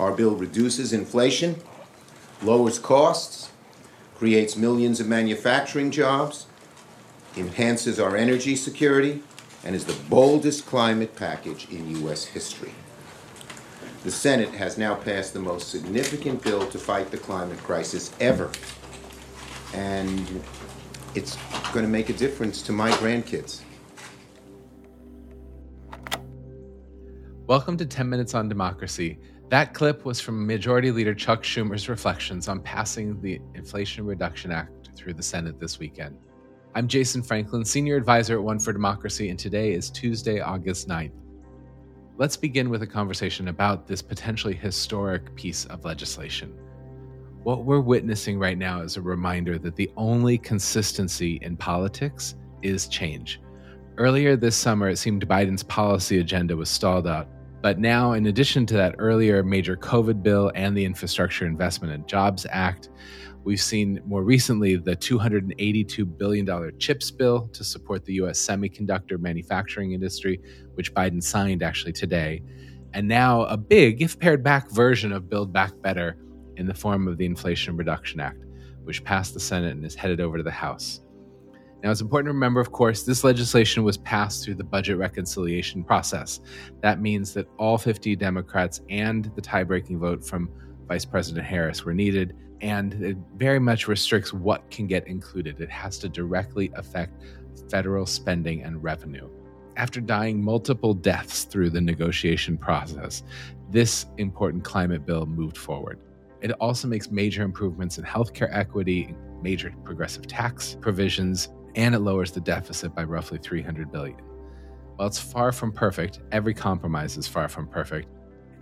Our bill reduces inflation, lowers costs, creates millions of manufacturing jobs, enhances our energy security, and is the boldest climate package in U.S. history. The Senate has now passed the most significant bill to fight the climate crisis ever. And it's going to make a difference to my grandkids. Welcome to 10 Minutes on Democracy. That clip was from Majority Leader Chuck Schumer's reflections on passing the Inflation Reduction Act through the Senate this weekend. I'm Jason Franklin, Senior Advisor at One for Democracy, and today is Tuesday, August 9th. Let's begin with a conversation about this potentially historic piece of legislation. What we're witnessing right now is a reminder that the only consistency in politics is change. Earlier this summer, it seemed Biden's policy agenda was stalled out. But now, in addition to that earlier major COVID bill and the Infrastructure Investment and Jobs Act, We've seen more recently the $282 billion CHIPS bill to support the US semiconductor manufacturing industry, which Biden signed actually today. And now a big, if pared back, version of Build Back Better in the form of the Inflation Reduction Act, which passed the Senate and is headed over to the House. Now, it's important to remember, of course, this legislation was passed through the budget reconciliation process. That means that all 50 Democrats and the tie breaking vote from Vice President Harris were needed and it very much restricts what can get included. It has to directly affect federal spending and revenue. After dying multiple deaths through the negotiation process, this important climate bill moved forward. It also makes major improvements in healthcare equity, major progressive tax provisions, and it lowers the deficit by roughly 300 billion. While it's far from perfect, every compromise is far from perfect,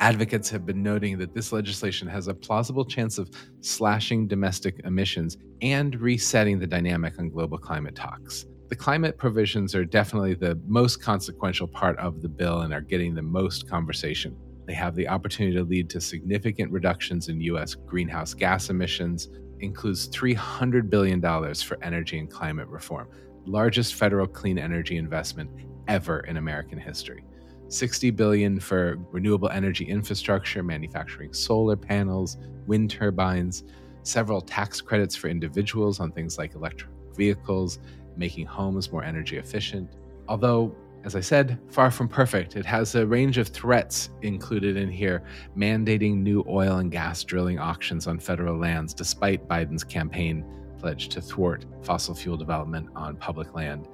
Advocates have been noting that this legislation has a plausible chance of slashing domestic emissions and resetting the dynamic on global climate talks. The climate provisions are definitely the most consequential part of the bill and are getting the most conversation. They have the opportunity to lead to significant reductions in U.S. greenhouse gas emissions, includes $300 billion for energy and climate reform, largest federal clean energy investment ever in American history. 60 billion for renewable energy infrastructure, manufacturing solar panels, wind turbines, several tax credits for individuals on things like electric vehicles, making homes more energy efficient. Although, as I said, far from perfect, it has a range of threats included in here, mandating new oil and gas drilling auctions on federal lands, despite Biden's campaign pledge to thwart fossil fuel development on public land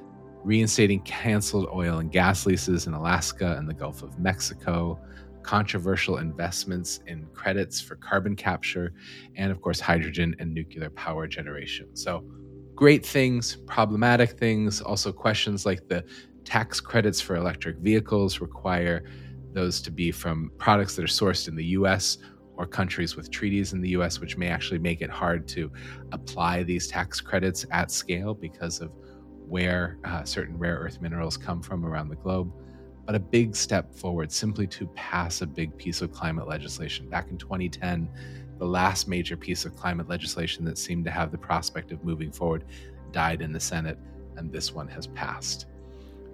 reinstating canceled oil and gas leases in Alaska and the Gulf of Mexico, controversial investments in credits for carbon capture, and of course, hydrogen and nuclear power generation. So, great things, problematic things, also questions like the tax credits for electric vehicles require those to be from products that are sourced in the US or countries with treaties in the US, which may actually make it hard to apply these tax credits at scale because of where uh, certain rare earth minerals come from around the globe, but a big step forward simply to pass a big piece of climate legislation. Back in 2010, the last major piece of climate legislation that seemed to have the prospect of moving forward died in the Senate, and this one has passed.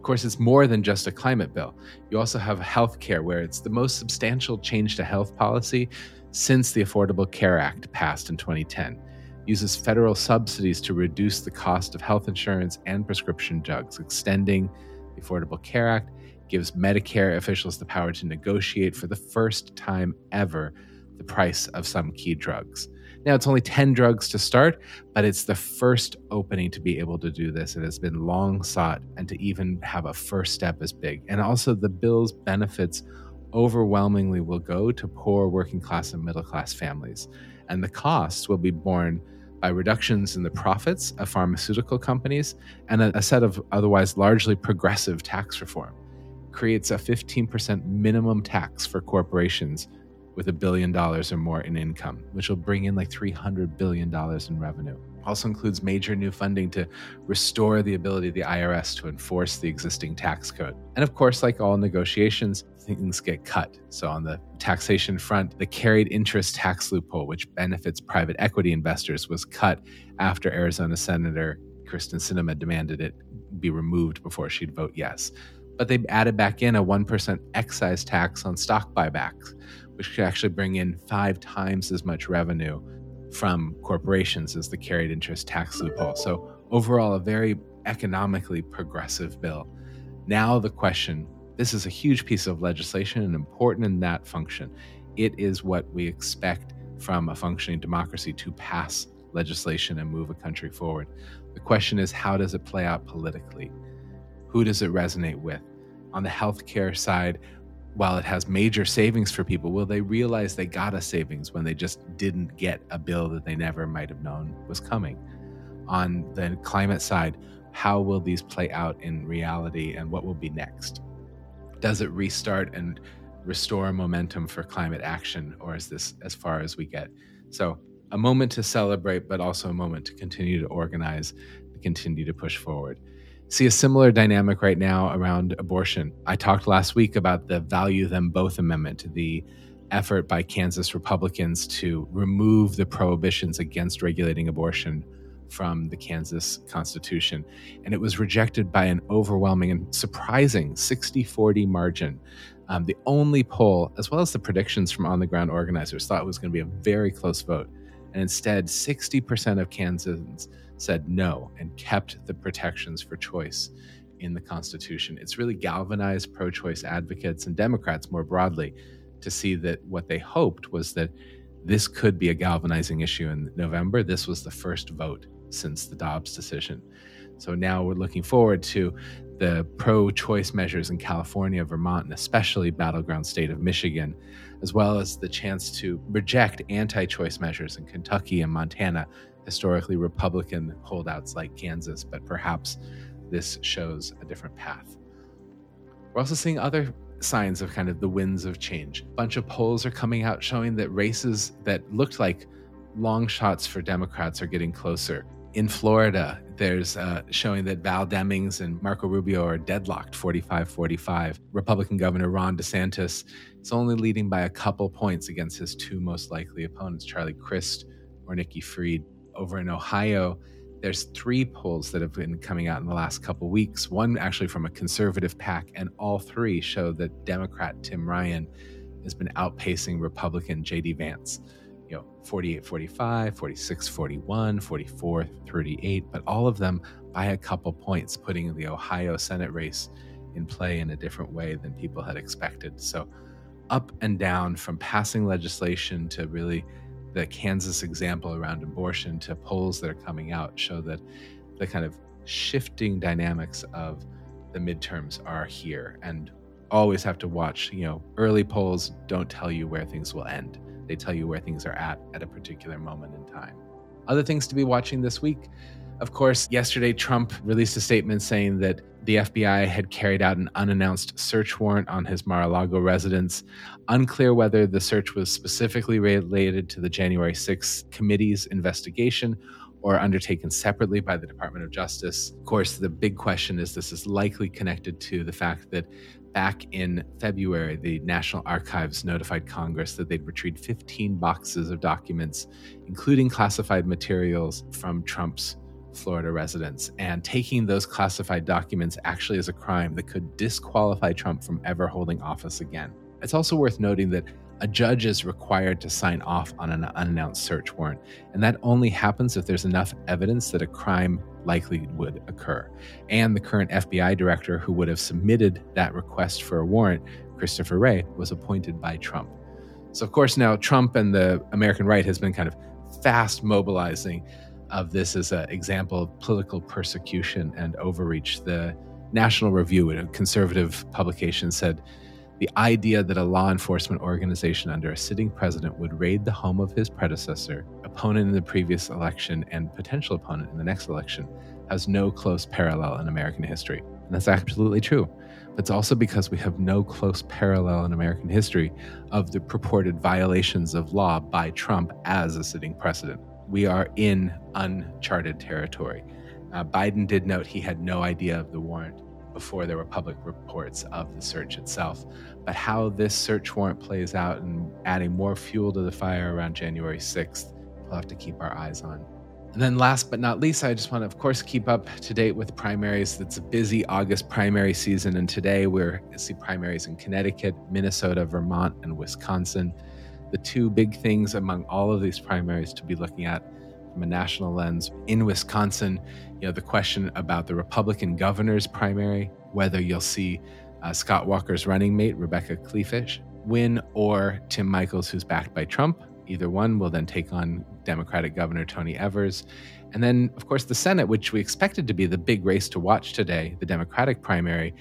Of course, it's more than just a climate bill. You also have health care, where it's the most substantial change to health policy since the Affordable Care Act passed in 2010 uses federal subsidies to reduce the cost of health insurance and prescription drugs, extending the Affordable Care Act, gives Medicare officials the power to negotiate for the first time ever the price of some key drugs. Now, it's only 10 drugs to start, but it's the first opening to be able to do this. It has been long sought, and to even have a first step is big. And also, the bill's benefits overwhelmingly will go to poor working class and middle class families, and the costs will be borne by reductions in the profits of pharmaceutical companies and a, a set of otherwise largely progressive tax reform. Creates a 15% minimum tax for corporations with a billion dollars or more in income, which will bring in like $300 billion in revenue. Also includes major new funding to restore the ability of the IRS to enforce the existing tax code. And of course, like all negotiations, things get cut. So, on the taxation front, the carried interest tax loophole, which benefits private equity investors, was cut after Arizona Senator Kyrsten Sinema demanded it be removed before she'd vote yes. But they added back in a 1% excise tax on stock buybacks, which could actually bring in five times as much revenue from corporations as the carried interest tax loophole. So, overall, a very economically progressive bill. Now, the question this is a huge piece of legislation and important in that function. It is what we expect from a functioning democracy to pass legislation and move a country forward. The question is, how does it play out politically? Who does it resonate with? On the healthcare side, while it has major savings for people, will they realize they got a savings when they just didn't get a bill that they never might have known was coming? On the climate side, how will these play out in reality and what will be next? Does it restart and restore momentum for climate action, or is this as far as we get? So, a moment to celebrate, but also a moment to continue to organize continue to push forward. See a similar dynamic right now around abortion. I talked last week about the Value Them Both Amendment, the effort by Kansas Republicans to remove the prohibitions against regulating abortion from the Kansas Constitution. And it was rejected by an overwhelming and surprising 60 40 margin. Um, the only poll, as well as the predictions from on the ground organizers, thought it was going to be a very close vote. And instead, 60% of Kansans said no and kept the protections for choice in the Constitution. It's really galvanized pro choice advocates and Democrats more broadly to see that what they hoped was that this could be a galvanizing issue in November. This was the first vote since the Dobbs decision. So now we're looking forward to the pro choice measures in California, Vermont, and especially battleground state of Michigan, as well as the chance to reject anti choice measures in Kentucky and Montana, historically Republican holdouts like Kansas, but perhaps this shows a different path. We're also seeing other signs of kind of the winds of change. A bunch of polls are coming out showing that races that looked like long shots for Democrats are getting closer in Florida, there's uh, showing that Val Demings and Marco Rubio are deadlocked 45 45. Republican Governor Ron DeSantis is only leading by a couple points against his two most likely opponents, Charlie Crist or Nikki Fried. Over in Ohio, there's three polls that have been coming out in the last couple weeks, one actually from a conservative PAC, and all three show that Democrat Tim Ryan has been outpacing Republican JD Vance you know 48 45 46 41 44 38 but all of them by a couple points putting the ohio senate race in play in a different way than people had expected. So up and down from passing legislation to really the kansas example around abortion to polls that are coming out show that the kind of shifting dynamics of the midterms are here. And always have to watch you know early polls don't tell you where things will end they tell you where things are at at a particular moment in time. Other things to be watching this week. Of course, yesterday Trump released a statement saying that the FBI had carried out an unannounced search warrant on his Mar a Lago residence. Unclear whether the search was specifically related to the January 6th committee's investigation or undertaken separately by the Department of Justice. Of course, the big question is this is likely connected to the fact that back in February, the National Archives notified Congress that they'd retrieved 15 boxes of documents, including classified materials from Trump's Florida residence. And taking those classified documents actually is a crime that could disqualify Trump from ever holding office again. It's also worth noting that a judge is required to sign off on an unannounced search warrant, and that only happens if there's enough evidence that a crime likely would occur. And the current FBI director who would have submitted that request for a warrant, Christopher Wray, was appointed by Trump. So, of course, now Trump and the American right has been kind of fast mobilizing of this as an example of political persecution and overreach. The National Review, a conservative publication, said the idea that a law enforcement organization under a sitting president would raid the home of his predecessor, opponent in the previous election, and potential opponent in the next election has no close parallel in American history. And that's absolutely true. It's also because we have no close parallel in American history of the purported violations of law by Trump as a sitting president. We are in uncharted territory. Uh, Biden did note he had no idea of the warrant before there were public reports of the search itself. But how this search warrant plays out and adding more fuel to the fire around January 6th, we'll have to keep our eyes on. And then last but not least, I just want to, of course, keep up to date with primaries. It's a busy August primary season, and today we're see primaries in Connecticut, Minnesota, Vermont, and Wisconsin. The two big things among all of these primaries to be looking at from a national lens. In Wisconsin, you know, the question about the Republican governor's primary, whether you'll see uh, Scott Walker's running mate, Rebecca Kleefisch, win, or Tim Michels, who's backed by Trump. Either one will then take on Democratic Governor Tony Evers. And then, of course, the Senate, which we expected to be the big race to watch today, the Democratic primary.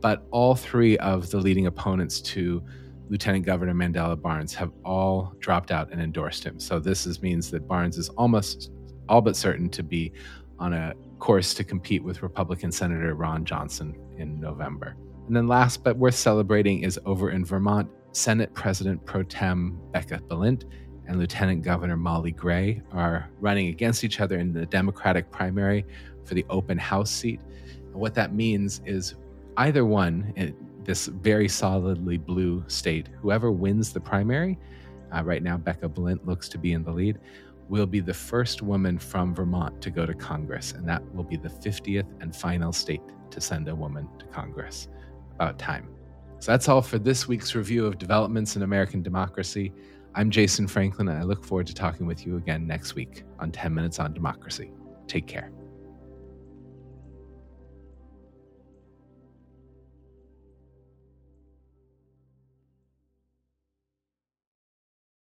But all three of the leading opponents to Lieutenant Governor Mandela Barnes have all dropped out and endorsed him. So this is, means that Barnes is almost all but certain to be on a course to compete with Republican Senator Ron Johnson in November. And then last but worth celebrating is over in Vermont, Senate President pro tem Becca Balint and Lieutenant Governor Molly Gray are running against each other in the Democratic primary for the open house seat. And what that means is either one, this very solidly blue state, whoever wins the primary, uh, right now Becca Balint looks to be in the lead, will be the first woman from Vermont to go to Congress. And that will be the 50th and final state to send a woman to Congress. About time. So that's all for this week's review of developments in American democracy. I'm Jason Franklin, and I look forward to talking with you again next week on 10 Minutes on Democracy. Take care.